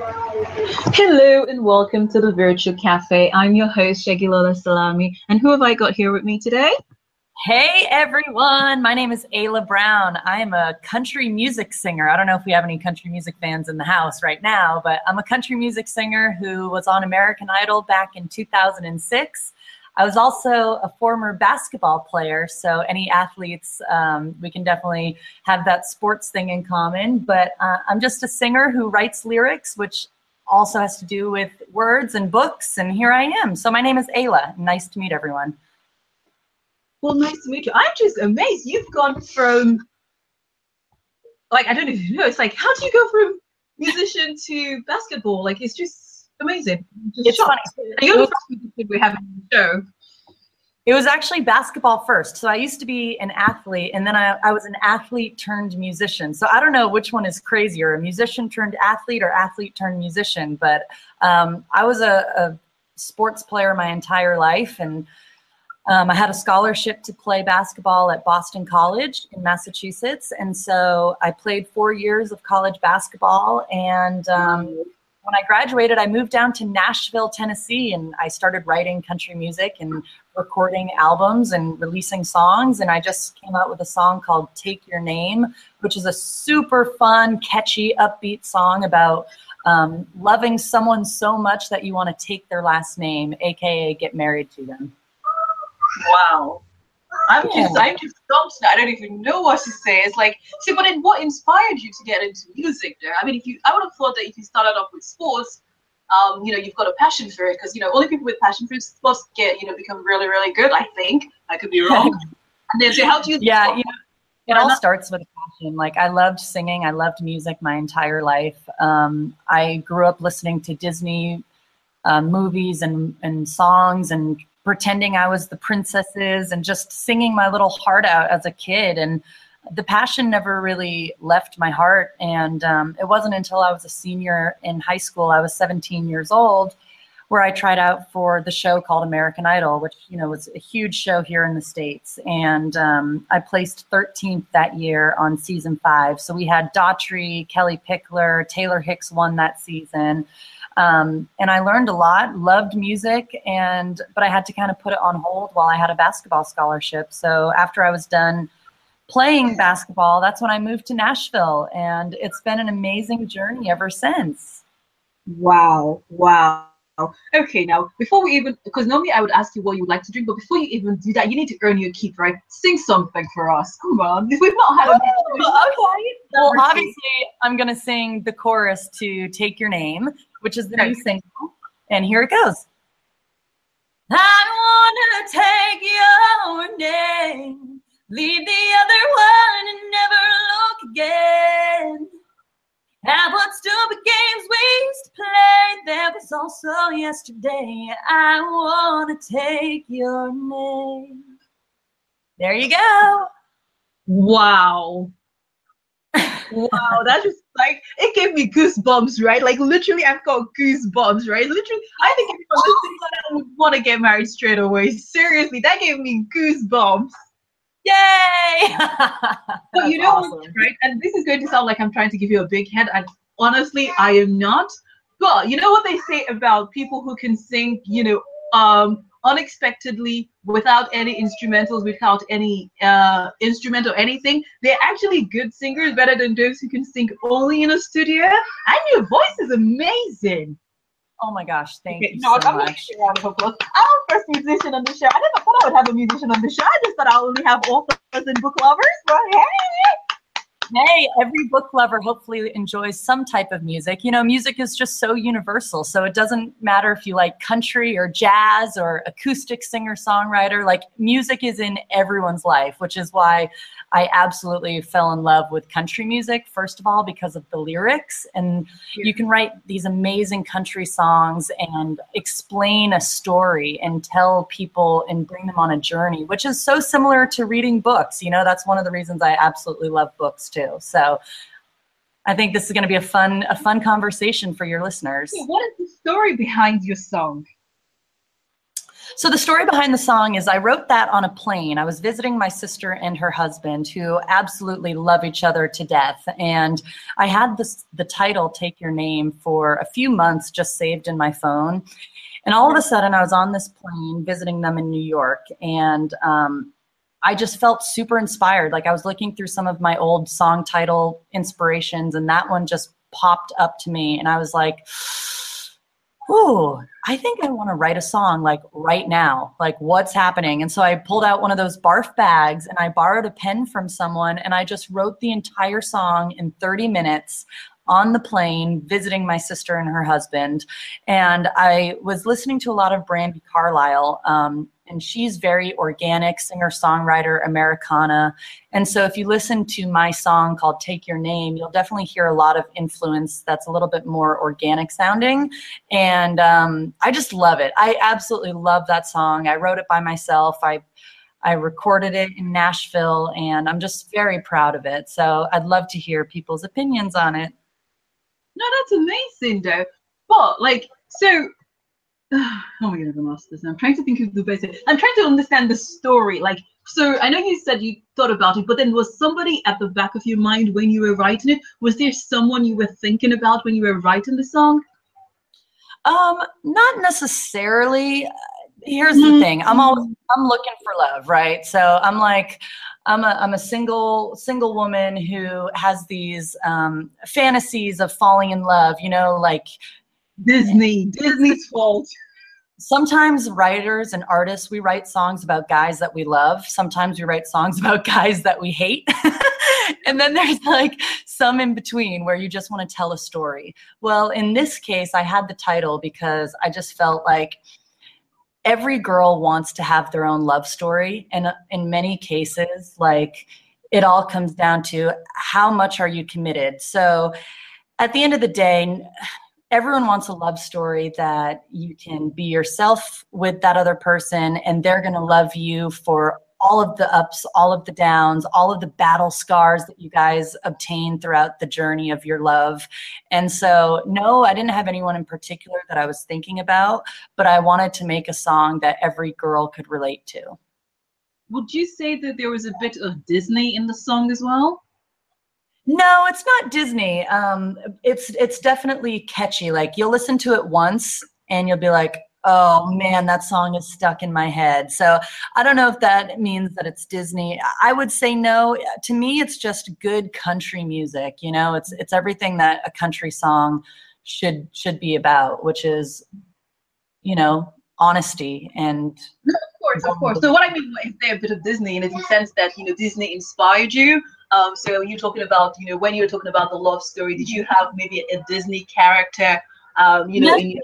Hello and welcome to the Virtual Cafe. I'm your host, Segilola Salami. And who have I got here with me today? Hey everyone, my name is Ayla Brown. I am a country music singer. I don't know if we have any country music fans in the house right now, but I'm a country music singer who was on American Idol back in 2006. I was also a former basketball player, so any athletes, um, we can definitely have that sports thing in common. But uh, I'm just a singer who writes lyrics, which also has to do with words and books, and here I am. So my name is Ayla. Nice to meet everyone. Well, nice to meet you. I'm just amazed. You've gone from, like, I don't even know. It's like, how do you go from musician to basketball? Like, it's just amazing. Just it's shocked. funny. The first musician we have the show. It was actually basketball first. So I used to be an athlete, and then I, I was an athlete turned musician. So I don't know which one is crazier a musician turned athlete or athlete turned musician. But um, I was a, a, sports player my entire life. And um, I had a scholarship to play basketball at Boston College in Massachusetts. And so I played four years of college basketball. And um, when I graduated, I moved down to Nashville, Tennessee, and I started writing country music and recording albums and releasing songs. And I just came out with a song called Take Your Name, which is a super fun, catchy, upbeat song about um, loving someone so much that you want to take their last name, aka get married to them. Wow. I'm just I'm just stumped now. I don't even know what to say. It's like, see, but then what inspired you to get into music there? I mean, if you I would have thought that if you started off with sports, um, you know, you've got a passion for it because you know, only people with passion for sports get, you know, become really, really good, I think. I could be wrong. and then so how do you Yeah, you know, it all starts with passion. Like I loved singing, I loved music my entire life. Um, I grew up listening to Disney uh, movies and, and songs and pretending I was the princesses and just singing my little heart out as a kid. And the passion never really left my heart. And um, it wasn't until I was a senior in high school, I was 17 years old, where I tried out for the show called American Idol, which you know was a huge show here in the states. And um, I placed 13th that year on season five. So we had Daughtry, Kellie Pickler, Taylor Hicks won that season. Um, and I learned a lot, loved music, and but I had to kind of put it on hold while I had a basketball scholarship. So after I was done playing basketball, that's when I moved to Nashville, and it's been an amazing journey ever since. Wow! Wow! Okay, now before we even, because normally I would ask you what you would like to drink, but before you even do that, you need to earn your keep, right? Sing something for us. Come on, we've not had. Oh, okay. Well, obviously, I'm gonna sing the chorus to "Take Your Name," which is the new single. And here it goes. I wanna take your name, leave the other one and never look again. And what stupid games we used to play, that was also yesterday. I wanna take your name. There you go. Wow wow, that's just like it gave me goosebumps, right? Like literally, I've got goosebumps, right? Literally, I think listening to that would want to get married straight away. Seriously, that gave me goosebumps. Yay! but you know awesome. what, right? And this is going to sound like I'm trying to give you a big head, and honestly, I am not. But you know what they say about people who can sing, you know, um, unexpectedly without any instrumentals, without any uh, instrument or anything. They're actually good singers, better than those who can sing only in a studio. And your voice is amazing. Oh my gosh, thank okay, you no, so I'm much. Of. I'm the first musician on the show. I never thought I would have a musician on the show. I just thought I only have authors and book lovers. But hey, hey, every book lover hopefully enjoys some type of music. You know, music is just so universal. So it doesn't matter if you like country or jazz or acoustic singer songwriter, like music is in everyone's life, which is why I absolutely fell in love with country music, first of all, because of the lyrics. And you can write these amazing country songs and explain a story and tell people and bring them on a journey, which is so similar to reading books. You know, that's one of the reasons I absolutely love books too. So I think this is going to be a fun, a fun conversation for your listeners. What is the story behind your song? So the story behind the song is I wrote that on a plane. I was visiting my sister and her husband who absolutely love each other to death. And I had this the title Take Your Name for a few months just saved in my phone. And all of a sudden I was on this plane visiting them in New York and um, I just felt super inspired. Like I was looking through some of my old song title inspirations and that one just popped up to me and I was like oh, I think I want to write a song like right now, like what's happening. And so I pulled out one of those barf bags and I borrowed a pen from someone and I just wrote the entire song in 30 minutes on the plane visiting my sister and her husband. And I was listening to a lot of Brandi Carlile. Um, and she's very organic singer songwriter americana and so if you listen to my song called take your name you'll definitely hear a lot of influence that's a little bit more organic sounding and um, i just love it i absolutely love that song i wrote it by myself i I recorded it in Nashville and I'm just very proud of it. So I'd love to hear people's opinions on it. No, that's amazing though. But like, so oh my god, I've lost this. I'm trying to think of the best. I'm trying to understand the story. Like, so I know you said you thought about it, but then was somebody at the back of your mind when you were writing it? Was there someone you were thinking about when you were writing the song? Um, not necessarily. Here's mm-hmm. the thing. I'm always I'm looking for love, right? So I'm like, I'm a I'm a single single woman who has these um, fantasies of falling in love. You know, like Disney, Disney's fault. Sometimes writers and artists, we write songs about guys that we love. Sometimes we write songs about guys that we hate. and then there's like some in between where you just want to tell a story. Well, in this case, I had the title because I just felt like every girl wants to have their own love story. And uh, in many cases, like it all comes down to how much are you committed? So at the end of the day, everyone wants a love story that you can be yourself with that other person and they're going to love you for all of the ups, all of the downs, all of the battle scars that you guys obtain throughout the journey of your love. And so, no, I didn't have anyone in particular that I was thinking about, but I wanted to make a song that every girl could relate to. Would you say that there was a bit of Disney in the song as well? No, it's not Disney. Um, it's it's definitely catchy. Like you'll listen to it once and you'll be like, oh man, that song is stuck in my head. So I don't know if that means that it's Disney. I would say no. To me, it's just good country music. You know, it's it's everything that a country song should should be about, which is, you know, honesty and no, of course of course so what i mean is there a bit of disney in the sense that you know disney inspired you um so you're talking about you know when you were talking about the love story did you have maybe a disney character um you know no, your-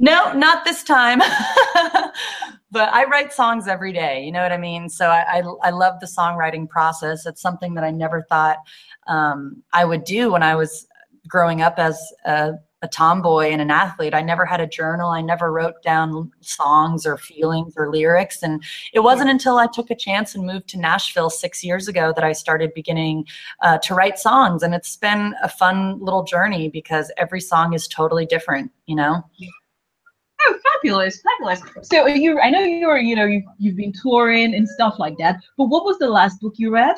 no not this time but i write songs every day you know what i mean so I, I, I love the songwriting process it's something that i never thought um, i would do when i was growing up as a a tomboy and an athlete. I never had a journal. I never wrote down songs or feelings or lyrics. And it wasn't until I took a chance and moved to Nashville six years ago that I started beginning uh, to write songs. And it's been a fun little journey because every song is totally different, you know? Oh, fabulous, fabulous. So you, I know you're, you know, you've, you've been touring and stuff like that, but what was the last book you read?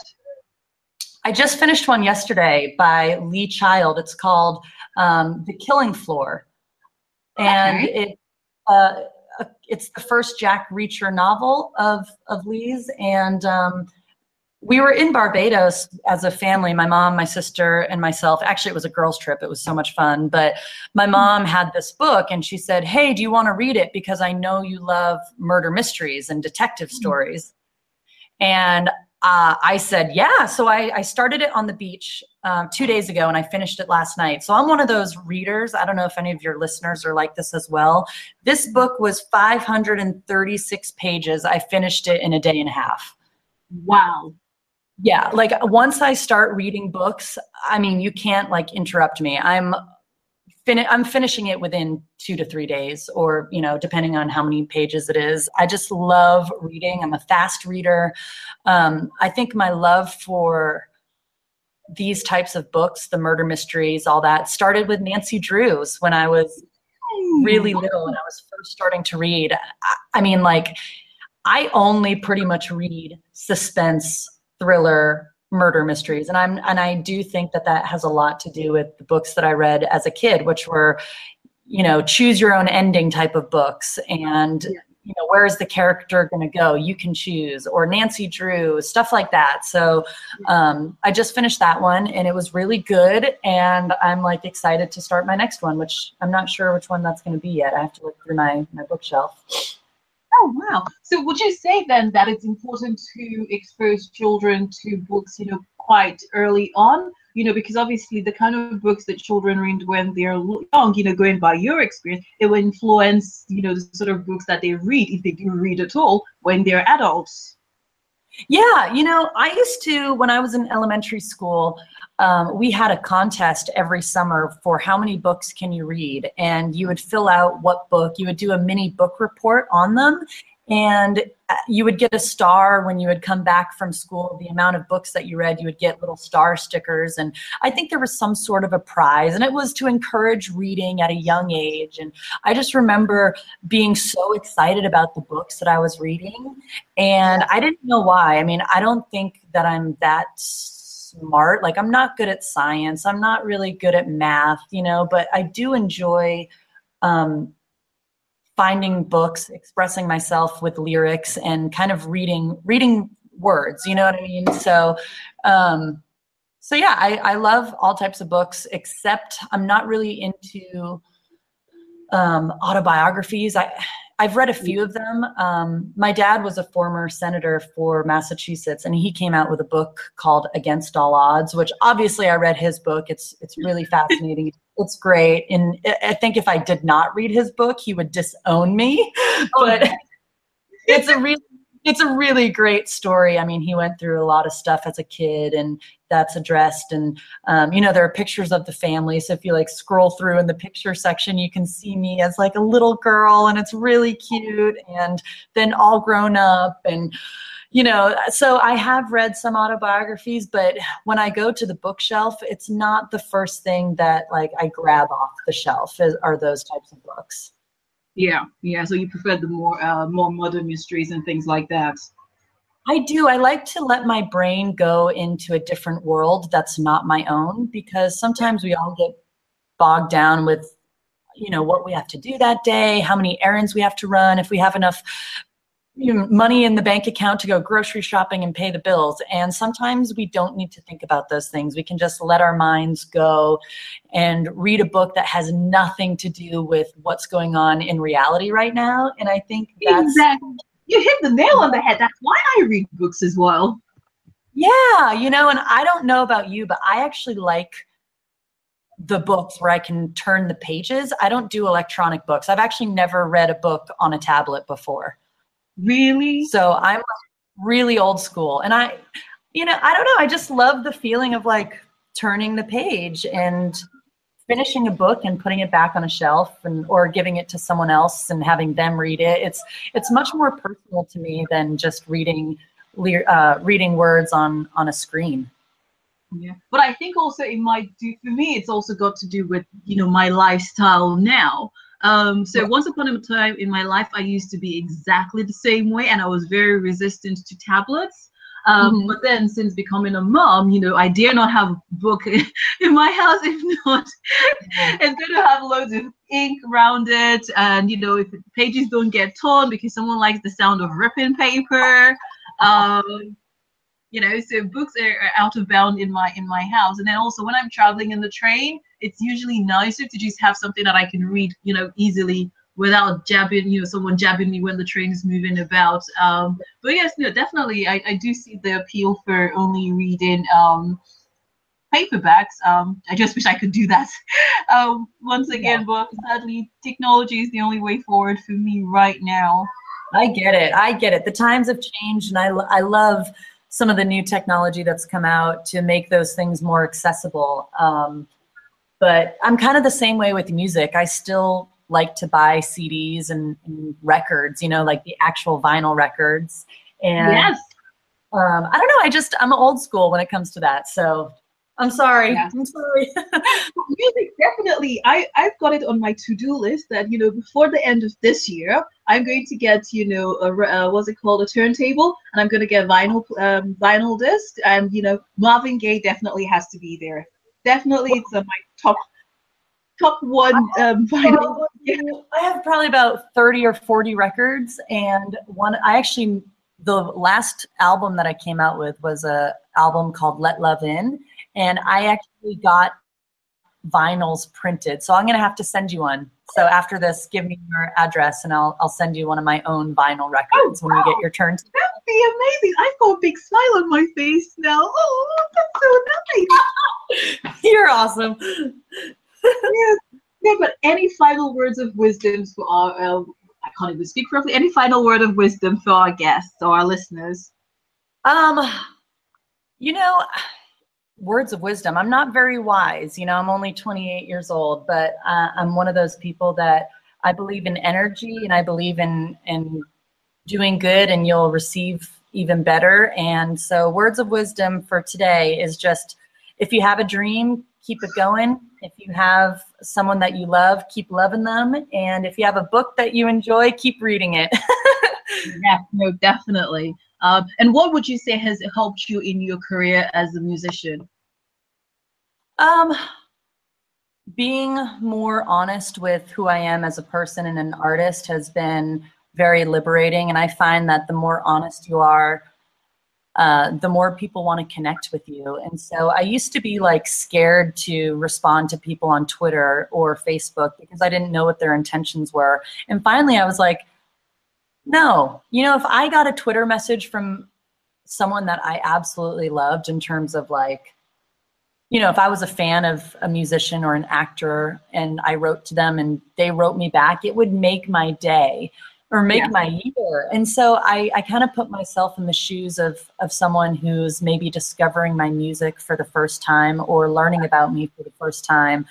I just finished one yesterday by Lee Child. It's called um, The Killing Floor. And okay. it, uh, it's the first Jack Reacher novel of, of Lee's. And um, we were in Barbados as a family, my mom, my sister, and myself. Actually, it was a girls' trip. It was so much fun. But my mom had this book and she said, Hey, do you want to read it? Because I know you love murder mysteries and detective mm-hmm. stories. And uh, I said, yeah. So I, I, started it on the beach um, two days ago and I finished it last night. So I'm one of those readers. I don't know if any of your listeners are like this as well. This book was 536 pages. I finished it in a day and a half. Wow. Yeah. Like once I start reading books, I mean, you can't like interrupt me. I'm fin- I'm finishing it within two to three days, or you know, depending on how many pages it is. I just love reading. I'm a fast reader. Um, I think my love for these types of books, the murder mysteries, all that, started with Nancy Drews when I was really little and I was first starting to read. I, I mean, like, I only pretty much read suspense, thriller, murder mysteries. And i'm and i do think that that has a lot to do with the books that i read as a kid which were you know choose your own ending type of books and yeah. you know where is the character going to go? You can choose or nancy drew stuff like that. So um, i just finished that one and it was really good and i'm like excited to start my next one which i'm not sure which one that's going to be yet. I have to look through my my bookshelf Oh wow! So would you say then that it's important to expose children to books, you know, quite early on? You know, because obviously the kind of books that children read when they're young, you know, going by your experience, it will influence, you know, the sort of books that they read, if they do read at all, when they're adults. Yeah, you know, I used to, when I was in elementary school, um, we had a contest every summer for how many books can you read. And you would fill out what book, you would do a mini book report on them and uh, you would get a star when you would come back from school the amount of books that you read you would get little star stickers and i think there was some sort of a prize and it was to encourage reading at a young age and i just remember being so excited about the books that i was reading and i didn't know why i mean i don't think that i'm that smart like i'm not good at science i'm not really good at math you know but i do enjoy um, finding books, expressing myself with lyrics, and kind of reading reading words. You know what I mean? So, um, so yeah, I, I love all types of books, except I'm not really into um, autobiographies. I I've read a few of them. Um, my dad was a former senator for Massachusetts, and he came out with a book called Against All Odds, which obviously I read his book. It's it's really fascinating. it's great, and I think if I did not read his book, he would disown me. But it's a really it's a really great story. I mean, he went through a lot of stuff as a kid, and that's addressed. And um, you know, there are pictures of the family. So if you like scroll through in the picture section, you can see me as like a little girl, and it's really cute. And then all grown up, and you know, so I have read some autobiographies, but when I go to the bookshelf, it's not the first thing that like I grab off the shelf. Are those types of books? Yeah, yeah. So you prefer the more uh, more modern mysteries and things like that. I do. I like to let my brain go into a different world that's not my own because sometimes we all get bogged down with you know what we have to do that day, how many errands we have to run, if we have enough you know, money in the bank account to go grocery shopping and pay the bills. And sometimes we don't need to think about those things. We can just let our minds go and read a book that has nothing to do with what's going on in reality right now. And I think that's exactly. You hit the nail on the head. That's why I read books as well. Yeah, you know, and I don't know about you, but I actually like the books where I can turn the pages. I don't do electronic books. I've actually never read a book on a tablet before. Really? So I'm really old school. And I, you know, I don't know. I just love the feeling of like turning the page and finishing a book and putting it back on a shelf and or giving it to someone else and having them read it. It's it's much more personal to me than just reading uh, reading words on on a screen. Yeah, but I think also it might do for me. It's also got to do with you know my lifestyle now. Um, so once upon a time in my life, I used to be exactly the same way, and I was very resistant to tablets. Um, mm-hmm. But then, since becoming a mom, you know, I dare not have a book in my house if not mm-hmm. it's going to have loads of ink around it, and you know, if pages don't get torn because someone likes the sound of ripping paper. Um, you know so books are, are, out of bound in my in my house and then also when i'm traveling in the train it's usually nicer to just have something that i can read you know easily without jabbing you know someone jabbing me when the train is moving about. Um but yes no definitely i, I do see the appeal for only reading um paperbacks. Um i just wish i could do that. Um once again yeah. but sadly technology is the only way forward for me right now. I get it. I get it. The times have changed and i, I love some of the new technology that's come out to make those things more accessible. Um, but I'm kind of the same way with music. I still like to buy CDs and, and records, you know, like the actual vinyl records. And yes. Um, I don't know. I just I'm old school when it comes to that. So I'm sorry. Yeah. I'm sorry. music, definitely. I, I've got it on my to-do list that, you know, before the end of this year, I'm going to get, you know, a, uh, what's it called, a turntable, and I'm going to get vinyl um, vinyl disc, and, you know, Marvin Gaye definitely has to be there. Definitely, it's my top top one um, vinyl. I have probably about 30 or 40 records, and one, I actually, the last album that I came out with was a album called Let Love In and I actually got vinyls printed. So I'm going to have to send you one. So after this, give me your address and I'll, I'll send you one of my own vinyl records oh, when wow. you get your turn. That'd be amazing. I've got a big smile on my face now. Oh, that's so nice. You're awesome. yeah, yeah, but any final words of wisdom for our, uh, I can't even speak properly, any final word of wisdom for our guests or our listeners? Um, you know, words of wisdom. I'm not very wise. You know, I'm only 28 years old, but uh, I'm one of those people that I believe in energy and I believe in in doing good, and you'll receive even better. And so, words of wisdom for today is just if you have a dream, keep it going. If you have someone that you love, keep loving them. And if you have a book that you enjoy, keep reading it. yeah, no, definitely. Um, and what would you say has helped you in your career as a musician? Um, being more honest with who I am as a person and an artist has been very liberating. And I find that the more honest you are, uh, the more people want to connect with you. And so I used to be like scared to respond to people on Twitter or Facebook because I didn't know what their intentions were. And finally, I was like, no, you know, if I got a Twitter message from someone that I absolutely loved in terms of like, you know, if I was a fan of a musician or an actor and I wrote to them and they wrote me back, it would make my day or make yeah. my year. And so I, I kind of put myself in the shoes of, of someone who's maybe discovering my music for the first time or learning about me for the first time.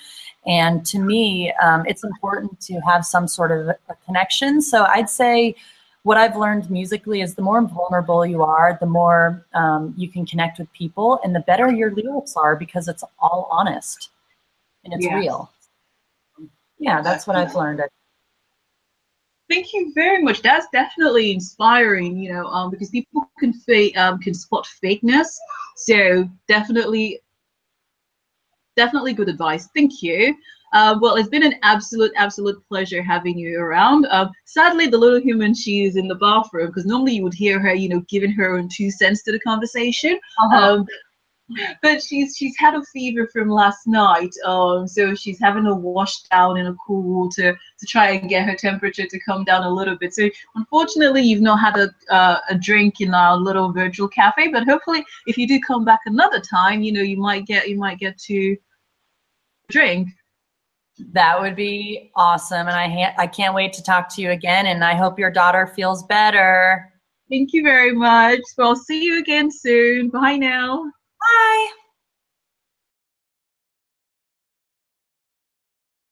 And to me, um, it's important to have some sort of a connection. So I'd say, what I've learned musically is the more vulnerable you are, the more um, you can connect with people, and the better your lyrics are because it's all honest and it's real. Yeah, that's what I've learned. Thank you very much. That's definitely inspiring. You know, um, because people can fake, um, can spot fakeness. So definitely, definitely good advice. Thank you. Uh, well, it's been an absolute, absolute pleasure having you around. Uh, sadly, the little human, she is in the bathroom because normally you would hear her, you know, giving her own two cents to the conversation. Uh-huh. Um, but she's she's had a fever from last night, um, so she's having a wash down in a cool water to try and get her temperature to come down a little bit. So unfortunately, you've not had a uh, a drink in our little virtual cafe, but hopefully, if you do come back another time, you know, you might get you might get to drink. That would be awesome. And I, ha- I can't wait to talk to you again. And I hope your daughter feels better. Thank you very much. Well, see you again soon. Bye now. Bye.